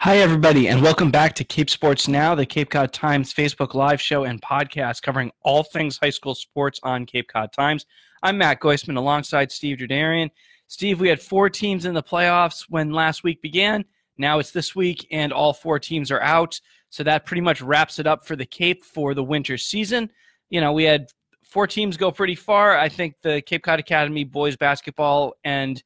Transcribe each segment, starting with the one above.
Hi, everybody, and welcome back to Cape Sports Now, the Cape Cod Times Facebook Live show and podcast covering all things high school sports on Cape Cod Times. I'm Matt Goisman alongside Steve Derdarian. Steve, we had four teams in the playoffs when last week began. Now it's this week, and all four teams are out. So that pretty much wraps it up for the Cape for the winter season. You know, we had four teams go pretty far. I think the Cape Cod Academy boys basketball and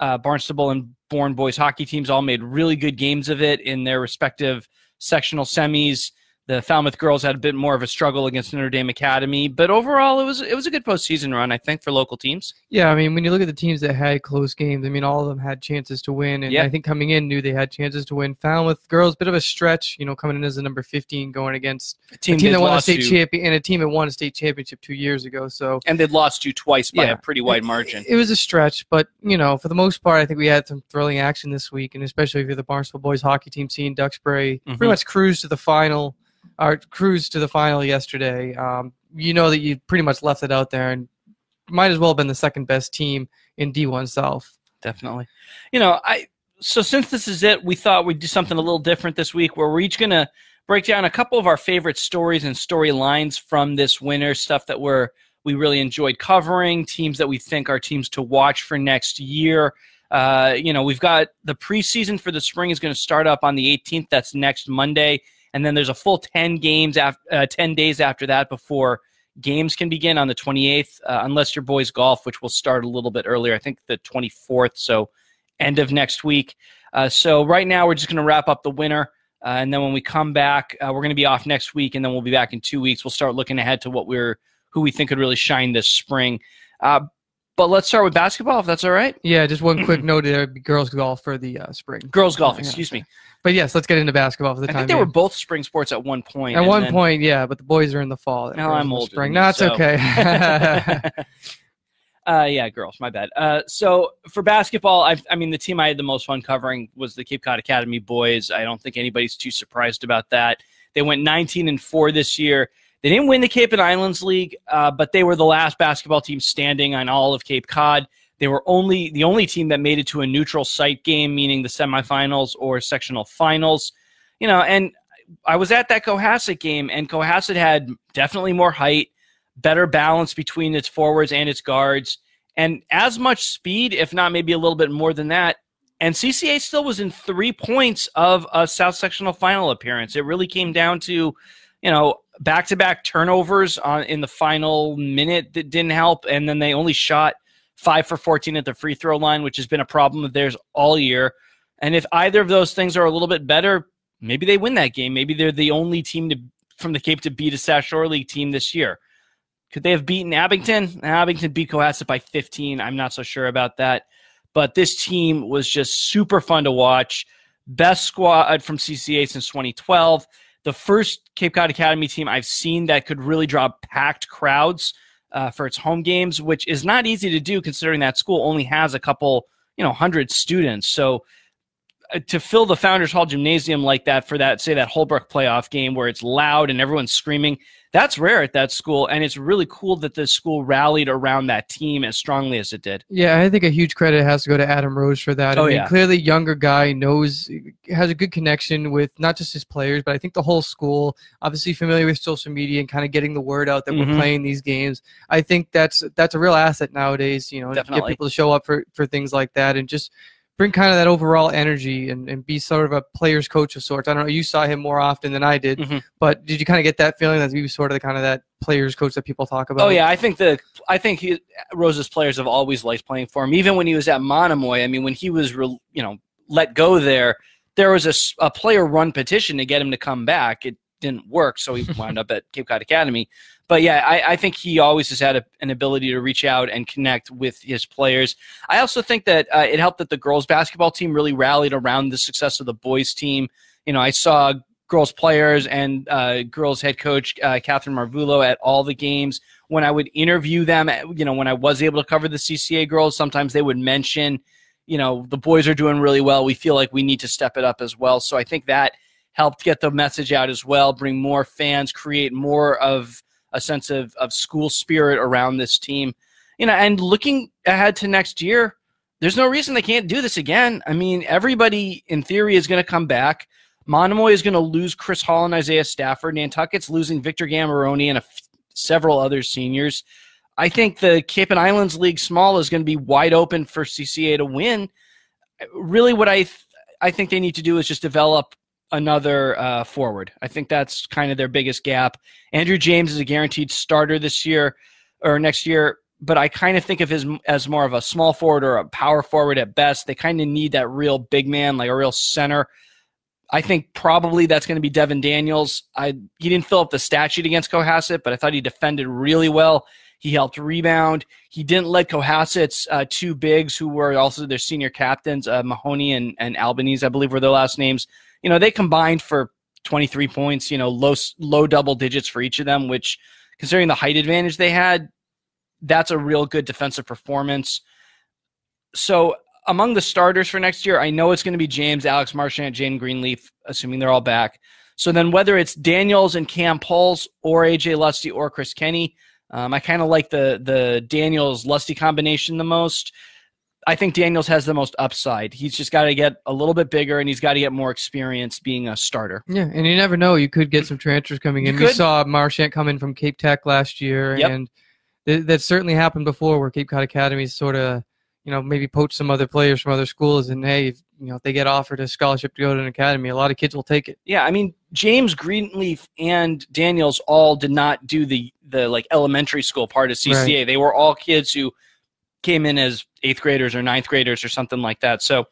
uh, Barnstable and Bourne boys hockey teams all made really good games of it in their respective sectional semis. The Falmouth girls had a bit more of a struggle against Notre Dame Academy, but overall it was it was a good postseason run, I think, for local teams. Yeah, I mean, when you look at the teams that had close games, I mean, all of them had chances to win, and Yeah. I think coming in knew they had chances to win. Falmouth girls, bit of a stretch, you know, coming in as the number 15, going against A a team that won a state champion and a team that won a state championship two years ago. So and they'd lost you twice by Yeah. a pretty wide margin. It was a stretch, but you know, for the most part, I think we had some thrilling action this week, and especially if you're the Barnstable boys hockey team, seeing Duxbury Mhm. pretty much cruise to the final, or cruise to the final yesterday. Um, you know that you pretty much left it out there, and might as well have been the second best team in D1 South. definitely. You know, I so since this is it, we thought we'd do something a little different this week where we're each going to break down a couple of our favorite stories and storylines from this winter, stuff that we're we really enjoyed covering, teams that we think are teams to watch for next year. Uh, you know, we've got the preseason for the spring is going to start up on the 18th. That's next Monday, and then there's a full 10 games after uh, 10 days after that before games can begin on the 28th, uh, unless your boys golf, which will start a little bit earlier. I think the 24th, so end of next week. Uh, so right now we're just going to wrap up the winter, uh, and then when we come back, uh, we're going to be off next week, and then we'll be back in two weeks. We'll start looking ahead to what we're who we think could really shine this spring. Uh, but let's start with basketball, if that's all right. Yeah, just one quick note there: girls golf for the uh, spring. Girls golf, excuse me. But yes, let's get into basketball for the I time. I think they were both spring sports at one point. At one then- point, yeah, but the boys are in the fall. the No, I'm older spring. No, it's so- okay. uh, yeah, girls, my bad. Uh, so for basketball, I, I mean, the team I had the most fun covering was the Cape Cod Academy boys. I don't think anybody's too surprised about that. They went 19 and four this year. They didn't win the Cape and Islands League, uh, but they were the last basketball team standing on all of Cape Cod. They were only the only team that made it to a neutral site game, meaning the semifinals or sectional finals. You know, and I was at that Cohasset game, and Cohasset had definitely more height, better balance between its forwards and its guards, and as much speed, if not maybe a little bit more than that. And CCA still was in three points of a South Sectional final appearance. It really came down to, you know, back to back turnovers on in the final minute that didn't help, and then they only shot five for 14 at the free throw line, which has been a problem of theirs all year. And if either of those things are a little bit better, maybe they win that game. Maybe they're the only team to from the Cape to beat a South Shore League team this year. Could they have beaten Abington? Abington beat Cohasset by 15. I'm not so sure about that. But this team was just super fun to watch. Best squad from CCA since 2012. The first Cape Cod Academy team I've seen that could really draw packed crowds uh, for its home games, which is not easy to do considering that school only has a couple, you know, hundred students. So uh, to fill the Founders Hall gymnasium like that for that, say that Holbrook playoff game where it's loud and everyone's screaming, that's rare at that school. And it's really cool that the school rallied around that team as strongly as it did. Yeah, I think a huge credit has to go to Adam Rose for that. Oh, I mean, yeah. clearly, younger guy knows has a good connection with not just his players, but I think the whole school. Obviously, familiar with social media and kind of getting the word out that Mhm. we're playing these games. I think that's that's a real asset nowadays. You know, to get people to show up for for things like that and just bring kind of that overall energy and, and be sort of a player's coach of sorts. I don't know. You saw him more often than I did, Mhm. but did you kind of get that feeling that he was sort of the kind of that player's coach that people talk about? Oh yeah, I think the I think he, Rose's players have always liked playing for him. Even when he was at Monomoy, I mean, when he was re, you know let go there, there was a, a player run petition to get him to come back. It didn't work, so he wound up at Cape Cod Academy. But yeah, I, I think he always has had a, an ability to reach out and connect with his players. I also think that uh, it helped that the girls basketball team really rallied around the success of the boys team. You know, I saw girls players and uh, girls head coach uh, Catherine Marvulo at all the games. When I would interview them, you know, when I was able to cover the CCA girls, sometimes they would mention, you know, the boys are doing really well. We feel like we need to step it up as well. So I think that helped get the message out as well, bring more fans, create more of a sense of, of school spirit around this team. You know, and looking ahead to next year, there's no reason they can't do this again. I mean, everybody in theory is going to come back. Monomoy is going to lose Chris Hall and Isaiah Stafford. Nantucket's losing Victor Gammaroni and several other seniors. I think the Cape and Islands League Small is going to be wide open for CCA to win. Really, what I th- I think they need to do is just develop another uh, forward. I think that's kind of their biggest gap. Andrew James is a guaranteed starter this year or next year, but I kind of think of him as more of a small forward or a power forward at best. They kind of need that real big man, like a real center. I think probably that's going to be Devin Daniels. I he didn't fill up the stat sheet against Cohasset, but I thought he defended really well. He helped rebound. He didn't let Cohasset's uh, two bigs, who were also their senior captains, uh, Mahoney and, and Albanese, I believe were their last names. You know, they combined for 23 points. You know, low low double digits for each of them, which, considering the height advantage they had, that's a real good defensive performance. So among the starters for next year, I know it's going to be James, Alex Marchant, Jane Greenleaf, assuming they're all back. So then whether it's Daniels and Cam Pulse or AJ Lusty or Chris Kenny, um, I kind of like the the Daniels Lusty combination the most. I think Daniels has the most upside. He's just got to get a little bit bigger and he's got to get more experience being a starter. Yeah, and you never know. You could get some transfers coming in. You We saw Marchant come in from Cape Tech last year, Yep. and th- that certainly happened before where Cape Cod Academy sort of, you know, maybe poach some other players from other schools. And hey, if, you know, if they get offered a scholarship to go to an academy, a lot of kids will take it. Yeah, I mean James Greenleaf and Daniels all did not do the the like elementary school part of CCA. They were all kids who came in as eighth graders or ninth graders or something like that. So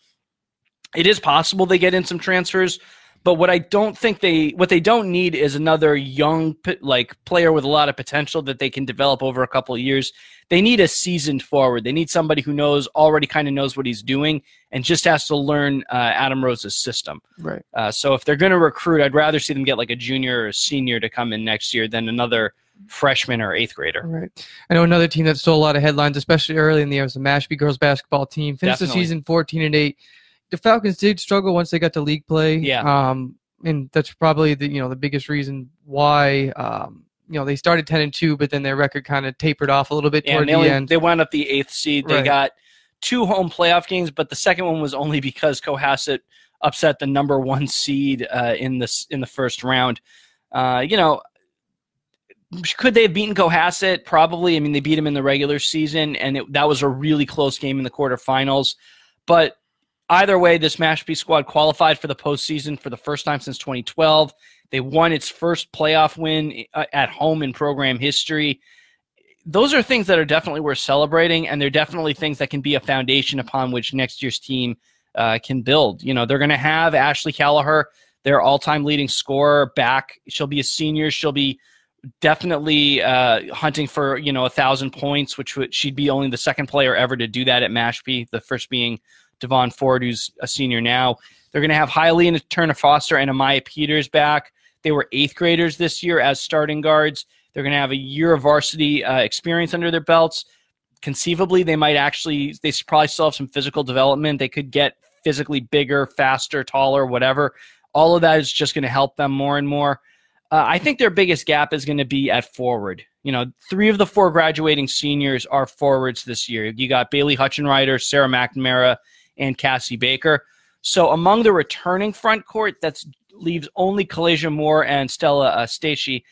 it is possible they get in some transfers. But what I don't think they what they don't need is another young like player with a lot of potential that they can develop over a couple of years. They need a seasoned forward. They need somebody who knows already kind of knows what he's doing and just has to learn uh, Adam Rose's system. Right. Uh, so if they're going to recruit, I'd rather see them get like a junior or a senior to come in next year than another freshman or eighth grader. Right. I know another team that stole a lot of headlines, especially early in the year, was the Mashpee girls basketball team. Finished Definitely. the season 14 and 8. The Falcons did struggle once they got to league play. Yeah. Um, and that's probably the you know the biggest reason why um, you know they started 10 and 2, but then their record kind of tapered off a little bit Yeah, toward the only, end. they wound up the eighth seed. They Right. got two home playoff games, but the second one was only because Cohasset upset the number one seed uh, in this in the first round. Uh, you know, could they have beaten Cohasset? Probably. I mean, they beat them in the regular season, and it, that was a really close game in the quarterfinals. But either way, this Mashpee squad qualified for the postseason for the first time since 2012. They won its first playoff win uh, at home in program history. Those are things that are definitely worth celebrating, and they're definitely things that can be a foundation upon which next year's team uh, can build. You know, they're going to have Ashley Callaher, their all-time leading scorer, back. She'll be a senior. She'll be definitely uh, hunting for you know a thousand points, which would she'd be only the second player ever to do that at Mashpee. The first being Devon Ford, who's a senior now. They're going to have Hiley and Turner Foster and Amaya Peters back. They were eighth graders this year as starting guards. They're going to have a year of varsity uh, experience under their belts. Conceivably, they might actually, they probably still have some physical development. They could get physically bigger, faster, taller, whatever. All of that is just going to help them more and more. Uh, I think their biggest gap is going to be at forward. You know, three of the four graduating seniors are forwards this year. You got Bailey Hutchenrider, Sarah McNamara, and Cassie Baker. So among the returning front court, that leaves only Kalasia Moore and Stella uh, Stacey.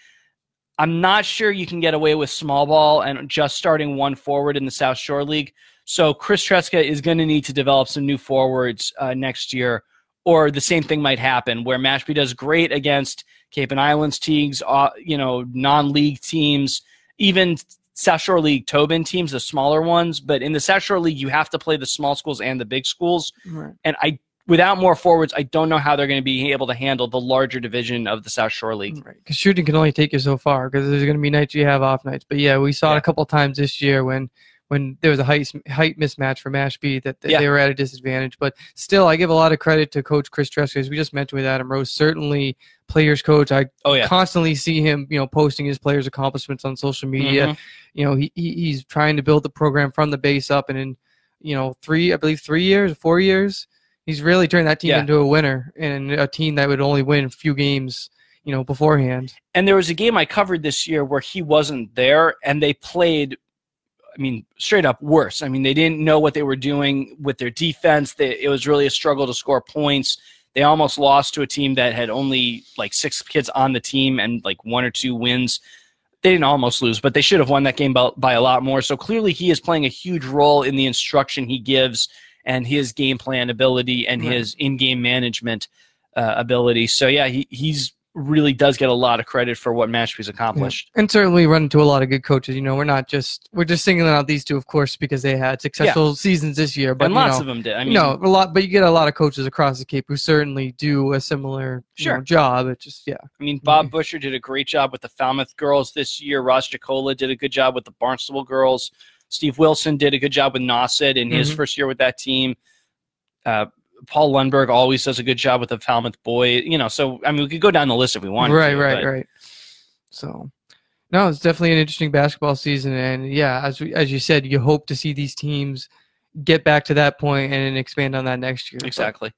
I'm not sure you can get away with small ball and just starting one forward in the South Shore League. So Chris Treska is going to need to develop some new forwards uh, next year, or the same thing might happen where Mashpee does great against Cape and Islands teams, uh, you know, non-league teams, even South Shore League Tobin teams, the smaller ones. But in the South Shore League, you have to play the small schools and the big schools Right. and I without more forwards, I don't know how they're going to be able to handle the larger division of the South Shore League. Right, because shooting can only take you so far. Because there's going to be nights you have off nights. But yeah, we saw it a couple times this year when when there was a height height mismatch for Mashpee that they, Yeah. they were at a disadvantage. But still, I give a lot of credit to Coach Chris Tresca, as we just mentioned with Adam Rose. Certainly, players coach. I Oh yeah, constantly see him, you know, posting his players' accomplishments on social media. Mhm. You know, he, he he's trying to build the program from the base up, and in you know three, I believe three years, four years, he's really turned that team Yeah. into a winner and a team that would only win a few games, you know, beforehand. And there was a game I covered this year where he wasn't there, and they played. I mean, straight up worse. I mean, they didn't know what they were doing with their defense. They, it was really a struggle to score points. They almost lost to a team that had only like six kids on the team and like one or two wins. They didn't almost lose, but they should have won that game by, by a lot more. So clearly, he is playing a huge role in the instruction he gives and his game plan ability and Right. his in-game management uh, ability. So yeah, he he's really does get a lot of credit for what Mashpee's accomplished. And certainly run into a lot of good coaches. You know, we're not just we're just singling out these two, of course, because they had successful seasons this year. But and lots know, of them did. I mean, know, a lot, but you get a lot of coaches across the Cape who certainly do a similar you know, job. It just yeah, I mean, Bob Busher did a great job with the Falmouth girls this year. Ross Jacola did a good job with the Barnstable girls. Steve Wilson did a good job with Nauset in his Mhm. first year with that team. Uh, Paul Lundberg always does a good job with the Falmouth boy. You know, so I mean, we could go down the list if we want. right, to, right, but- right. So, no, it's definitely an interesting basketball season, and yeah, as we, as you said, you hope to see these teams get back to that point and expand on that next year. But- Exactly.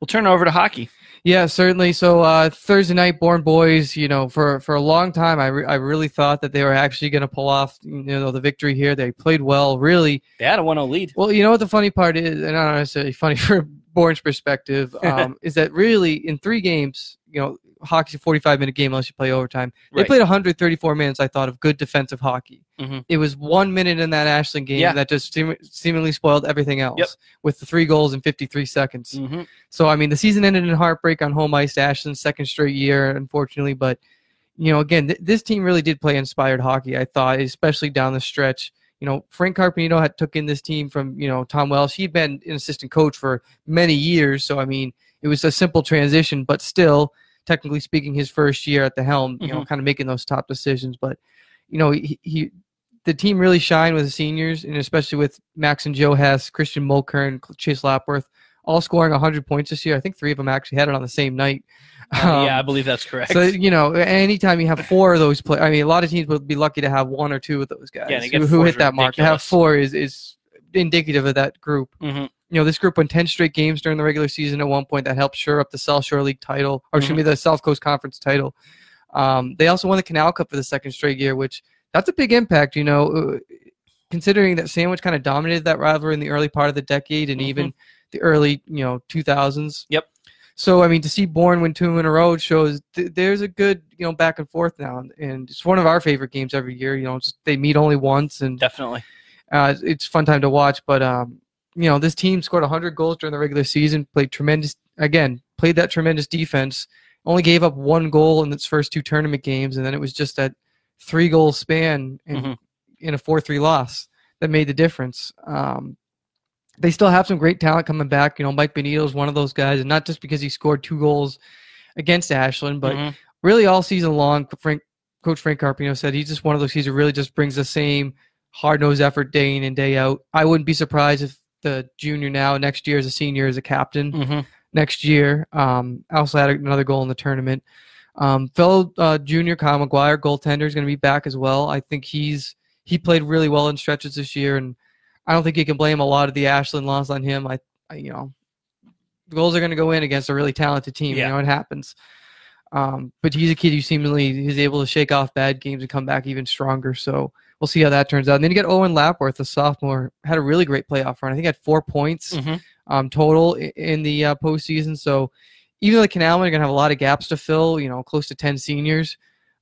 We'll turn over to hockey. Yeah, certainly. So uh, Thursday night, Bourne Boys. You know, for for a long time, I, re- I really thought that they were actually going to pull off you know the victory here. They played well, really. They had a 1-0 lead. Well, you know what the funny part is, and I don't necessarily funny for Bourne's perspective, um, is that really in three games, you know, hockey's a 45 minute game unless you play overtime. They Right. played 134 minutes, I thought, of good defensive hockey. Mhm. It was one minute in that Ashland game Yeah. that just seem- seemingly spoiled everything else Yep. with the three goals in 53 seconds. Mhm. So, I mean, the season ended in heartbreak on home ice to Ashland's second straight year, unfortunately. But, you know, again, th- this team really did play inspired hockey, I thought, especially down the stretch. You know, Frank Carpenito had took in this team from, you know, Tom Welsh. He'd been an assistant coach for many years. So, I mean, it was a simple transition, but still, technically speaking, his first year at the helm, you know, mm-hmm. kind of making those top decisions. But, you know, he, he the team really shined with the seniors, and especially with Max and Joe Hess, Christian Mulkern, Chase Lapworth, all scoring 100 points this year. I think three of them actually had it on the same night. Uh, yeah, I Um, believe that's correct. so you know, anytime you have four of those play, I mean, a lot of teams would be lucky to have one or two of those guys Yeah, who, who hit that mark. To have four is is indicative of that group. Mhm. You know, this group won 10 straight games during the regular season at one point. That helped shore up the South Shore League title, or Mm-hmm. excuse me, the South Coast Conference title. Um, they also won the Canal Cup for the second straight year, which that's a big impact. You know, uh, considering that Sandwich kind of dominated that rivalry in the early part of the decade and Mhm. even the early, you know, 2000s. Yep. So I mean, to see Bourne win two in a row shows th- there's a good, you know, back and forth now, and it's one of our favorite games every year. You know, they meet only once, and Definitely. uh, it's a fun time to watch. But um, you know, this team scored 100 goals during the regular season. Played tremendous again. Played that tremendous defense. Only gave up one goal in its first two tournament games, and then it was just that three goal span in, Mhm. in a 4-3 loss that made the difference. Um, they still have some great talent coming back. You know, Mike Benito is one of those guys, and not just because he scored two goals against Ashland, but Mhm. really all season long, Frank, Coach Frank Carpino said he's just one of those guys who really just brings the same hard nosed effort day in and day out. I wouldn't be surprised if the junior now next year as a senior as a captain Mhm. next year. Um, also had another goal in the tournament. Um, fellow uh, junior Kyle McGuire, goaltender, is going to be back as well. I think he's he played really well in stretches this year, and I don't think you can blame a lot of the Ashland loss on him. I, I you know, the goals are going to go in against a really talented team. Yeah. You know, it happens. Um, but he's a kid who seemingly is able to shake off bad games and come back even stronger. So we'll see how that turns out. And then you get Owen Lapworth, a sophomore, had a really great playoff run. I think had four points Mhm. um, total in the uh, postseason. So even though the Canalmen are going to have a lot of gaps to fill, you know, close to 10 seniors,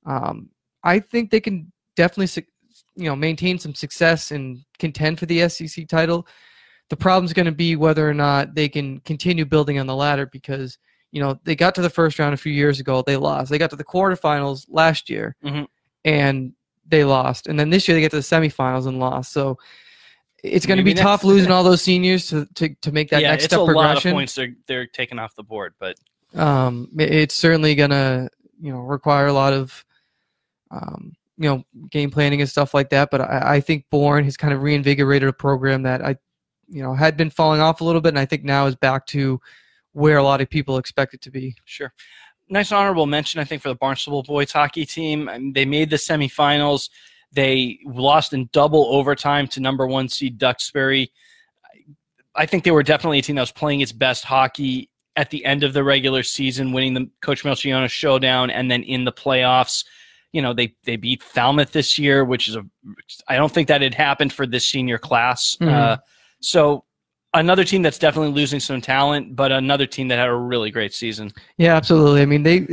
um, I think they can definitely, you know, maintain some success and contend for the SEC title. The problem's going to be whether or not they can continue building on the ladder because, you know, they got to the first round a few years ago, they lost. They got to the quarterfinals last year Mhm. and they lost. And then this year they get to the semifinals and lost. So it's going to be tough losing all those seniors to, to, to make that yeah, next it's step a lot of points they're they're taking off the board, but um, it's certainly gonna you know require a lot of um, you know game planning and stuff like that. But I, I think Bourne has kind of reinvigorated a program that I you know had been falling off a little bit, and I think now is back to where a lot of people expect it to be. Sure. Nice honorable mention, I think, for the Barnstable boys hockey team. Mean, they made the semifinals. They lost in double overtime to number one seed Duxbury. I think they were definitely a team that was playing its best hockey at the end of the regular season, winning the Coach Melchiona showdown, and then in the playoffs. You know, they they beat Falmouth this year, which is a. I don't think that had happened for this senior class. Mhm. Uh, so another team that's definitely losing some talent, but another team that had a really great season. Yeah, absolutely. I mean, they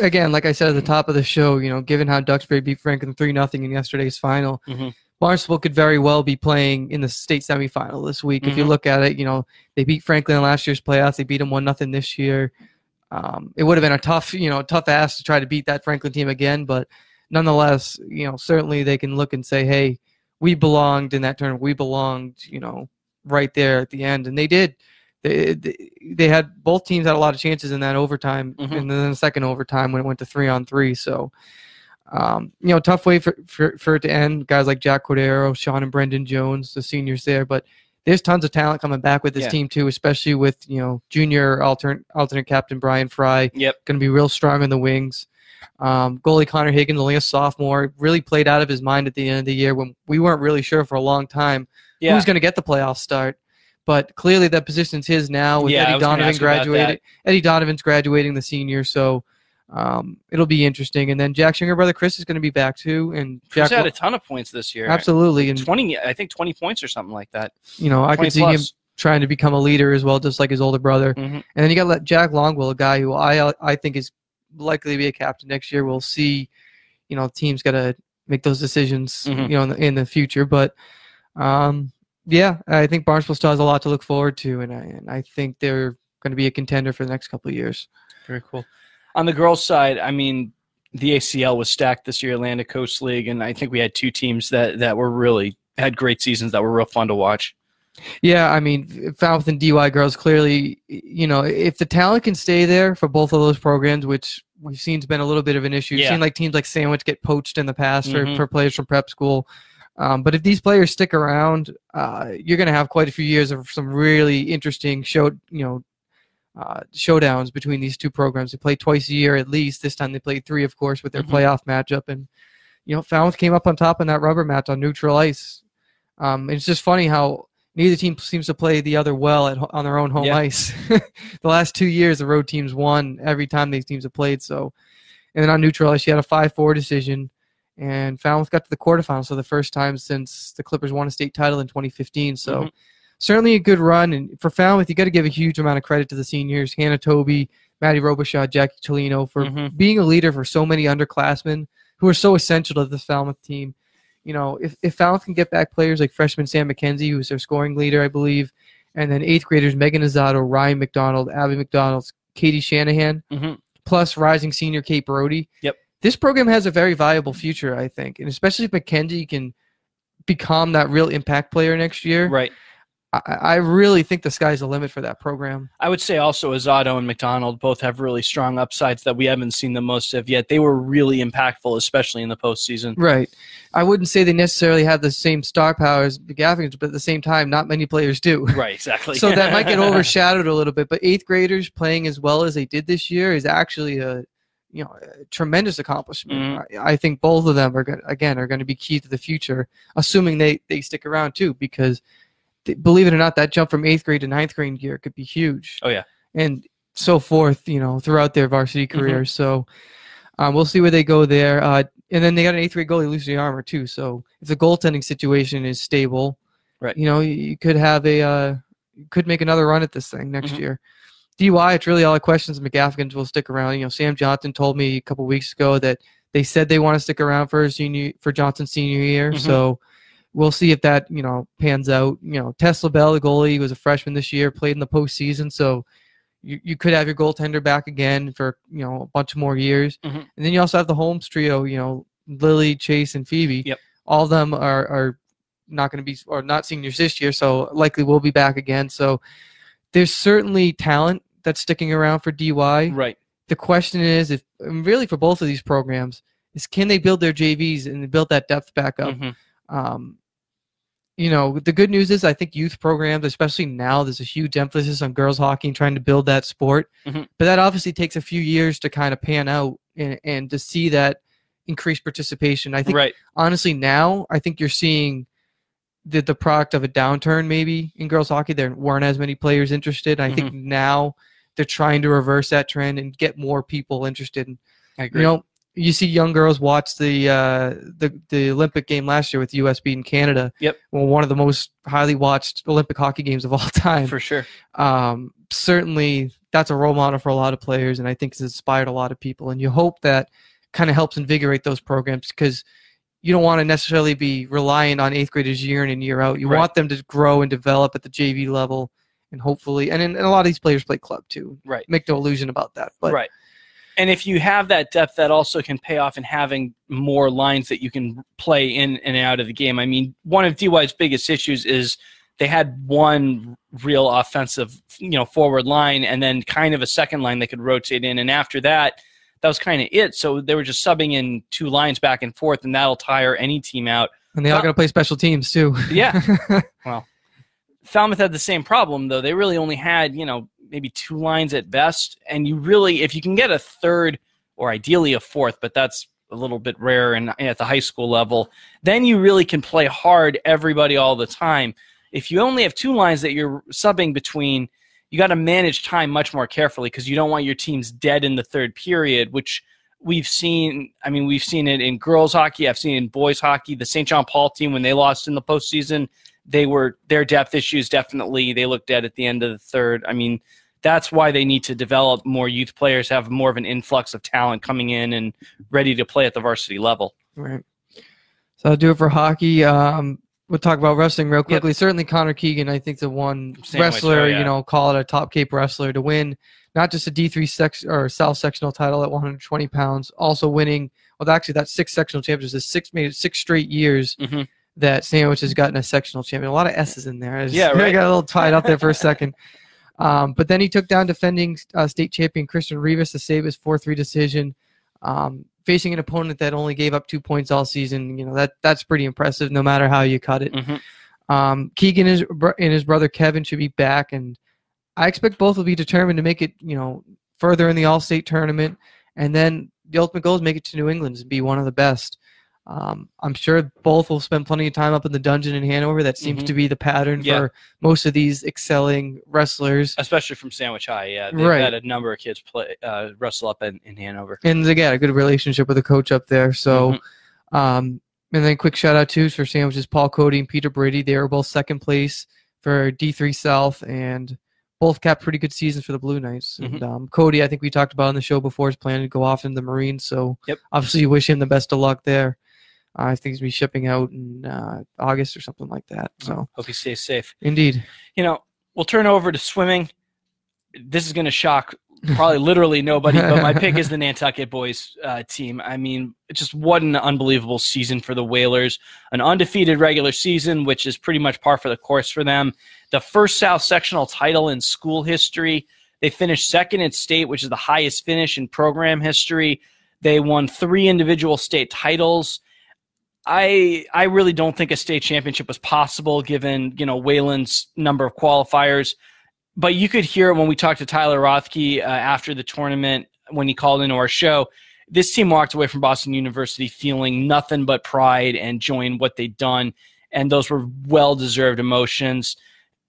again, like I said at the top of the show, you know, given how Duxbury beat Franklin three nothing in yesterday's final, Mhm. Barnstable could very well be playing in the state semifinal this week. If you Mhm. look at it, you know, they beat Franklin in last year's playoffs. They beat them one nothing this year. Um, it would have been a tough, you know, tough ass to try to beat that Franklin team again, but nonetheless, you know, certainly they can look and say, "Hey, we belonged in that tournament. We belonged," you know, right there at the end, and they did. They, they, they had both teams had a lot of chances in that overtime, Mhm. and then the second overtime when it went to three on three. So, um, you know, tough way for, for, for it to end. Guys like Jack Cordero, Sean and Brendan Jones, the seniors there, but there's tons of talent coming back with this Yeah. team too, especially with you know junior alternate alternate captain Brian Fry. Yep. going to be real strong in the wings. Um, goalie Connor Higgins, only a sophomore, really played out of his mind at the end of the year when we weren't really sure for a long time Yeah. who's going to get the playoff start. But clearly, that position's his now with Yeah, Eddie Donovan ask you about graduating. Eddie Donovan's graduating the senior, so um, it'll be interesting. And then Jack's younger brother Chris is going to be back too, and Chris Jack had a ton of points this year. absolutely. And Twenty, I think twenty points or something like that. you know, I could see him trying to become a leader as well, just like his older brother. Mhm. And then you got Jack Longwell, a guy who I I think is likely to be a captain next year. We'll see. You know, teams got to make those decisions. Mhm. You know, in the, in the future, but um, yeah, I think Barnstable still has a lot to look forward to, and I and I think they're going to be a contender for the next couple of years. Very cool. On the girls' side, I mean, the ACL was stacked this year, Atlantic Coast League, and I think we had two teams that that were really had great seasons that were real fun to watch. Yeah, I mean, Falmouth and DY girls clearly, you know, if the talent can stay there for both of those programs, which we've seen has been a little bit of an issue. We've Yeah. seen like teams like Sandwich get poached in the past Mhm. for, for players from prep school. Um, but if these players stick around, uh, you're going to have quite a few years of some really interesting show, you know, uh, showdowns between these two programs. They play twice a year at least. This time they played three, of course, with their Mhm. playoff matchup. And you know, Falmouth came up on top in that rubber match on neutral ice. Um, it's just funny how neither team seems to play the other well at, on their own home Yeah. ice. the last two years, the road teams won every time these teams have played. So, and then on neutral ice, you had a five-four decision, and Falmouth got to the quarterfinals for the first time since the Clippers won a state title in 2015. So, Mhm. Certainly a good run. And for Falmouth, you got to give a huge amount of credit to the seniors, Hannah Toby, Maddie Robichaud, Jackie Tolino, for Mhm. being a leader for so many underclassmen who are so essential to the Falmouth team. You know, if, if Falmouth can get back players like freshman Sam McKenzie, who's their scoring leader, I believe, and then eighth graders Megan Azzato, Ryan McDonald, Abby McDonald, Katie Shanahan, Mhm. plus rising senior Kate Brody. Yep. This program has a very viable future, I think, and especially if McKenzie can become that real impact player next year. Right. I, I really think the sky's the limit for that program. I would say also Azado and McDonald both have really strong upsides that we haven't seen the most of yet. They were really impactful, especially in the postseason. Right. I wouldn't say they necessarily have the same star power as the Gaffins, but at the same time, not many players do. Right, exactly. so that might get overshadowed a little bit. But eighth graders playing as well as they did this year is actually a you know tremendous accomplishment. Mm-hmm. I, I think both of them are going again are going to be key to the future, assuming they they stick around too, because th- believe it or not, that jump from eighth grade to ninth grade year could be huge. Oh, yeah. and so forth. You know, throughout their varsity Mm-hmm. So. Um, we'll see where they go there. Uh, and then they got an eighth grade goalie, Lucy Armour, too. So if the goaltending situation is stable, Right. you know, you, could have a uh, could make another run at this thing next Mhm. year. DY, it's really all the questions. McGaffins will stick around. You know, Sam Johnson told me a couple weeks ago that they said they want to stick around for his senior for Johnson's senior year. Mhm. So we'll see if that you know pans out. You know, Tesla Bell, the goalie, was a freshman this year, played in the postseason, so you, you could have your goaltender back again for you know a bunch more years. Mhm. And then you also have the Holmes trio. You know, Lily, Chase, and Phoebe. Yep. All of them are are not going to be or not seniors this year, so likely will be back again. So there's certainly talent that's sticking around for DY. Right. The question is, if really for both of these programs, is can they build their JVs and build that depth back up? Mhm. Um, you know, the good news is I think youth programs, especially now, there's a huge emphasis on girls hockey and trying to build that sport. Mhm. But that obviously takes a few years to kind of pan out and, and to see that increased participation. I think Right. honestly now I think you're seeing the the product of a downturn maybe in girls hockey. There weren't as many players interested. I think now they're trying to reverse that trend and get more people interested. I agree. you know, you see young girls watch the uh, the the Olympic game last year with US beating Canada. Yep. Well, one of the most highly watched Olympic hockey games of all time. for sure. um, certainly, that's a role model for a lot of players, and I think it's inspired a lot of people. And you hope that kind of helps invigorate those programs because you don't want to necessarily be relying on eighth graders year in and year out. You Right. want them to grow and develop at the JV level, and hopefully, and, and a lot of these players play club too. Right. Make no illusion about that. But right. And if you have that depth, that also can pay off in having more lines that you can play in and out of the game. I mean, one of DY's biggest issues is they had one real offensive, you know, forward line, and then kind of a second line they could rotate in, and after that, that was kind of it. So they were just subbing in two lines back and forth, and that'll tire any team out. and they all got to play special teams too. Yeah. Well, Falmouth had the same problem though. They really only had, you know, maybe two lines at best. And you really, if you can get a third or ideally a fourth, but that's a little bit rare and at the high school level, then you really can play hard everybody all the time. If you only have two lines that you're subbing between, you got to manage time much more carefully because you don't want your teams dead in the third period, which we've seen. I mean, we've seen it in girls hockey. I've seen in boys hockey. The St. John Paul team when they lost in the postseason, they were their depth issues definitely they looked dead at the end of the third. I mean, that's why they need to develop more youth players, have more of an influx of talent coming in and ready to play at the varsity level. Right. So I'll do it for hockey. Um, we'll talk about wrestling real quickly. Certainly, Connor Keegan, I think, the one Sandwich, wrestler, oh, yeah. you know, call it a top Cape wrestler to win not just a D3 sex or South sectional title at 120 pounds, also winning. Well, actually, that's six sectional champions. Is six made six straight years Mhm. that Sandwich has gotten a sectional champion. A lot of S's in there. I just- Yeah, I got a little tied up there for a second. Um, but then he took down defending uh, state champion Christian Rivas to save his 4-3 decision. Um, facing an opponent that only gave up two points all season, you know that that's pretty impressive. No matter how you cut it. Mhm. Um, Keegan is, and his brother Kevin should be back, and I expect both will be determined to make it, you know, further in the All-State tournament, and then the ultimate goal is make it to New England and be one of the best. Um, I'm sure both will spend plenty of time up in the dungeon in Hanover. That seems Mhm. to be the pattern Yeah. for most of these excelling wrestlers. Especially from Sandwich High, yeah. They've Right. had a number of kids play uh, wrestle up in, in Hanover. and they got a good relationship with the coach up there. So, Mm-hmm. um, and then quick shout out too for sandwiches Paul Cody and Peter Brady. They were both second place for D3 South and both capped pretty good seasons for the Blue Knights. And Mm-hmm. um, Cody, I think we talked about on the show before, is planning to go off in the Marines. So Yep. obviously, you wish him the best of luck there. Uh, I think he's gonna be shipping out in uh, August or something like that. So Hope he stays safe. indeed, You know, we'll turn over to swimming. This is going to shock probably literally nobody, but my pick is the Nantucket boys uh, team. I mean, just what an unbelievable season for the Whalers. An undefeated regular season, which is pretty much par for the course for them. The first South sectional title in school history. They finished second in state, which is the highest finish in program history. They won three individual state titles. I I really don't think a state championship was possible given you know Wayland's number of qualifiers. But you could hear when we talked to Tyler Rothke uh, after the tournament when he called into our show. This team walked away from Boston University feeling nothing but pride and joy in what they'd done, and those were well deserved emotions.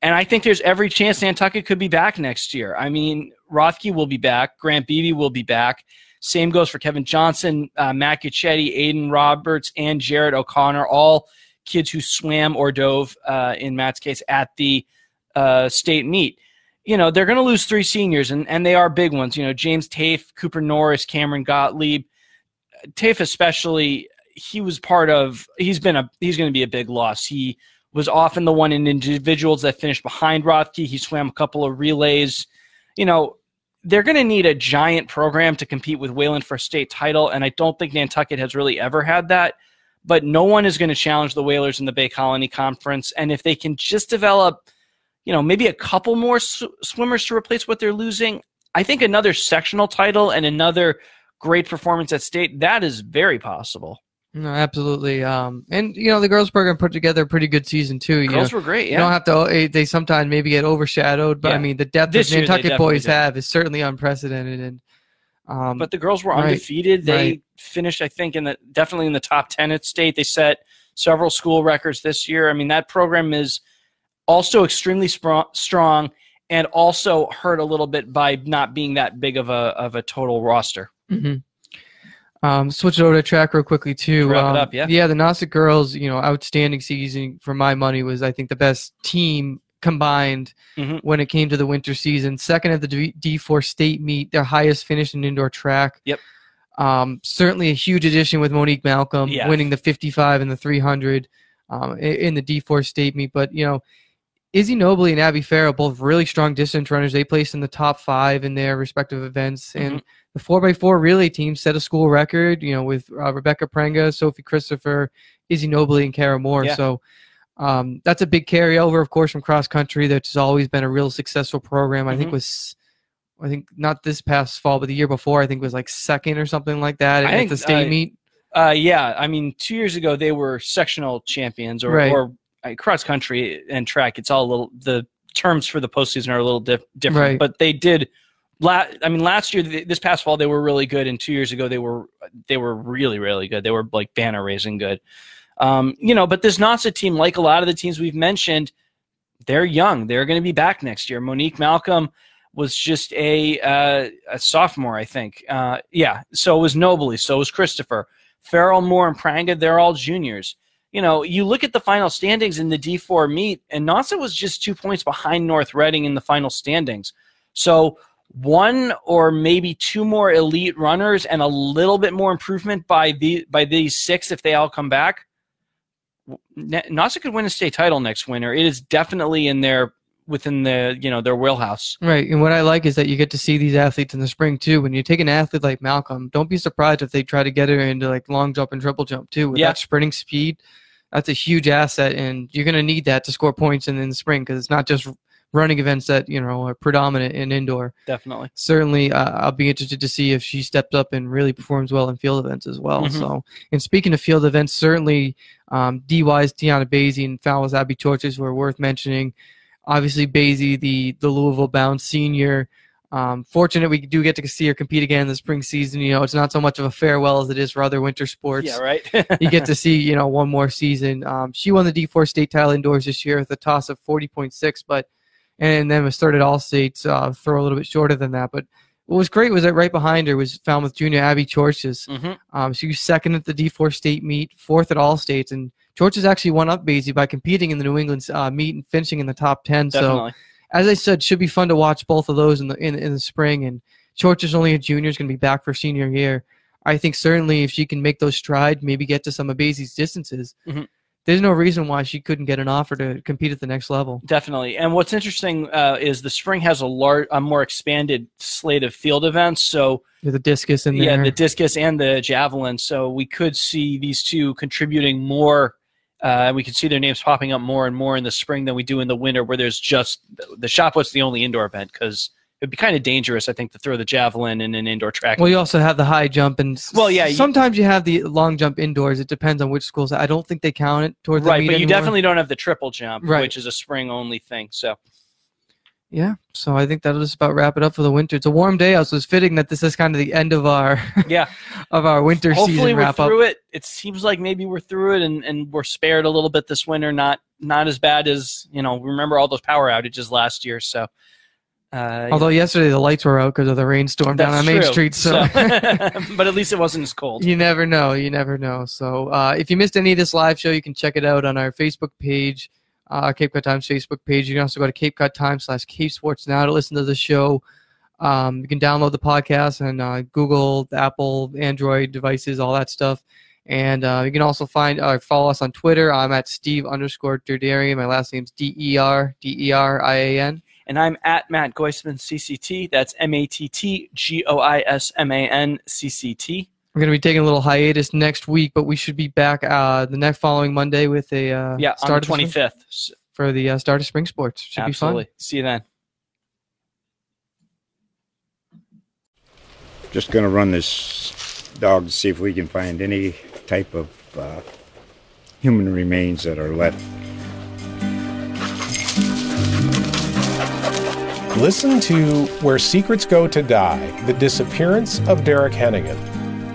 And I think there's every chance Nantucket could be back next year. I mean, Rothke will be back, Grant Beebe will be back. Same goes for Kevin Johnson, uh, Matt Giacchetti, Aiden Roberts, and Jared O'Connor, all kids who swam or dove, uh, in Matt's case, at the uh, state meet. You know, they're going to lose three seniors, and, and they are big ones. You know, James Tafe, Cooper Norris, Cameron Gottlieb. Tafe, especially, he was part of, he's been a, he's going to be a big loss. He was often the one in individuals that finished behind Rothke. He swam a couple of relays. You know, they're going to need a giant program to compete with Wayland for a state title, and I don't think Nantucket has really ever had that. but no one is going to challenge the Whalers in the Bay Colony Conference. And if they can just develop, you know, maybe a couple more sw- swimmers to replace what they're losing, I think another sectional title and another great performance at state that is very possible. No, absolutely. Um, and you know the girls program put together a pretty good season too. You Girls know, were great. you don't have to. eh, They sometimes maybe get overshadowed, but I mean the depth This that Nantucket boys did. have is certainly unprecedented. And um, but the girls were right, undefeated. They right. finished, I think, in the definitely in the top ten at state. They set several school records this year. I mean, that program is also extremely spro- strong and also hurt a little bit by not being that big of a of a total roster. mhm. Um, switch it over to track real quickly too. Wrap it Um, up, yeah. Yeah, the Nauset girls, you know, outstanding season for my money was I think the best team combined Mhm. when it came to the winter season. Second at the D- D4 state meet, their highest finish in indoor track. Yep. Um, certainly a huge addition with Monique Malcolm Yeah. winning the 55 and the 300 um, in the D4 state meet. But you know, Izzy Nobley and Abby Farrell, both really strong distance runners. They placed in the top five in their respective events, Mm-hmm. and the four x four relay team set a school record. You know, with uh, Rebecca Prenga, Sophie Christopher, Izzy Nobley, and Kara Moore. Yeah. So. Um, that's a big carryover, of course, from cross country. That's always been a real successful program. I think Mhm. was, I think not this past fall, but the year before, I think was like second or something like that I at think, the state uh, meet. Uh, yeah, I mean, two years ago they were sectional champions, or, Right. or cross country and track. It's all a little the terms for the postseason are a little dif- different, Right. but they did. La- I mean, last year, th- this past fall, they were really good, and two years ago, they were they were really, really good. They were like banner raising good. Um, you know, but this Nauset team, like a lot of the teams we've mentioned, they're young. They're going to be back next year. Monique Malcolm was just a uh, a sophomore, I think. Uh, yeah. So was Nobly. So was Christopher. Farrell, Moore, and Pranga. They're all juniors. You know, you look at the final standings in the D4 meet, and Nauset was just two points behind North Reading in the final standings. So one or maybe two more elite runners and a little bit more improvement by the by these six if they all come back. Nauset could win a state title next winter. It is definitely in their within the you know their wheelhouse. Right. And what I like is that you get to see these athletes in the spring too. When you take an athlete like Malcolm, don't be surprised if they try to get her into like long jump and triple jump too. With Yeah. that sprinting speed, that's a huge asset, and you're going to need that to score points in, in the spring because it's not just running events that you know are predominant in indoor. Definitely. Certainly, uh, I'll be interested to see if she steps up and really performs well in field events as well. Mhm. So, and speaking of field events, certainly um, DY's Tiana Basie and Fowles Abby Chorches were worth mentioning. Obviously, Basie, the the Louisville bound senior. Um, fortunate we do get to see her compete again in the spring season. You know, it's not so much of a farewell as it is for other winter sports Yeah. Right. you get to see you know one more season. Um, she won the D4 state title indoors this year with a toss of 40.6, but and then was third at all states, uh, throw a little bit shorter than that. But what was great was that right behind her was Falmouth junior Abby Chorches. hmm Um, she was second at the D4 state meet, fourth at all states, and Chorches actually won up Basie by competing in the New England uh, meet and finishing in the top 10. So Definitely. As I said, should be fun to watch both of those in the in, in the spring. And Chorch is only a junior, is going to be back for senior year. I think certainly if she can make those strides, maybe get to some of Basie's distances, Mhm. there's no reason why she couldn't get an offer to compete at the next level. Definitely. And what's interesting uh, is the spring has a large, a more expanded slate of field events. So the discus in yeah, the discus and the javelin. So we could see these two contributing more. Uh, we can see their names popping up more and more in the spring than we do in the winter, where there's just the shot put's the only indoor event because it'd be kind of dangerous, I think, to throw the javelin in an indoor track. well, you also have the high jump, and Well, yeah, sometimes you have the long jump indoors. It depends on which schools. I don't think they count it towards the right, but you anymore. definitely don't have the triple jump, Right. which is a spring only thing. So Yeah, so I think that'll just about wrap it up for the winter. It's a warm day out, so it's fitting that this is kind of the end of our yeah, of our winter hopefully season we're wrap up. through it. It seems like maybe we're through it, and, and we're spared a little bit this winter. Not not as bad as you know. Remember all those power outages last year, so. Uh, Although yesterday the lights were out because of the rainstorm down on Main true. Street, so, but at least it wasn't as cold. you never know. You never know. So uh, if you missed any of this live show, you can check it out on our Facebook page, uh, Cape Cod Times Facebook page. You can also go to Cape Cod Times slash Cape Sports now to listen to the show. Um, you can download the podcast on uh, Google, Apple, Android devices, all that stuff. And uh, you can also find uh, follow us on Twitter. I'm at Steve underscore Derdarian. My last name's D E R D E R I A N. And I'm at Matt Goisman CCT. That's M A T T G O I S M A N C C T. We're going to be taking a little hiatus next week, but we should be back uh, the next following Monday with a uh, Yeah, on the 25th. for the uh, start of spring sports. Should Absolutely. be See you then. Just gonna run this dog to see if we can find any type of uh, human remains that are left. Listen to Where Secrets Go to Die The Disappearance of Derek Hennigan.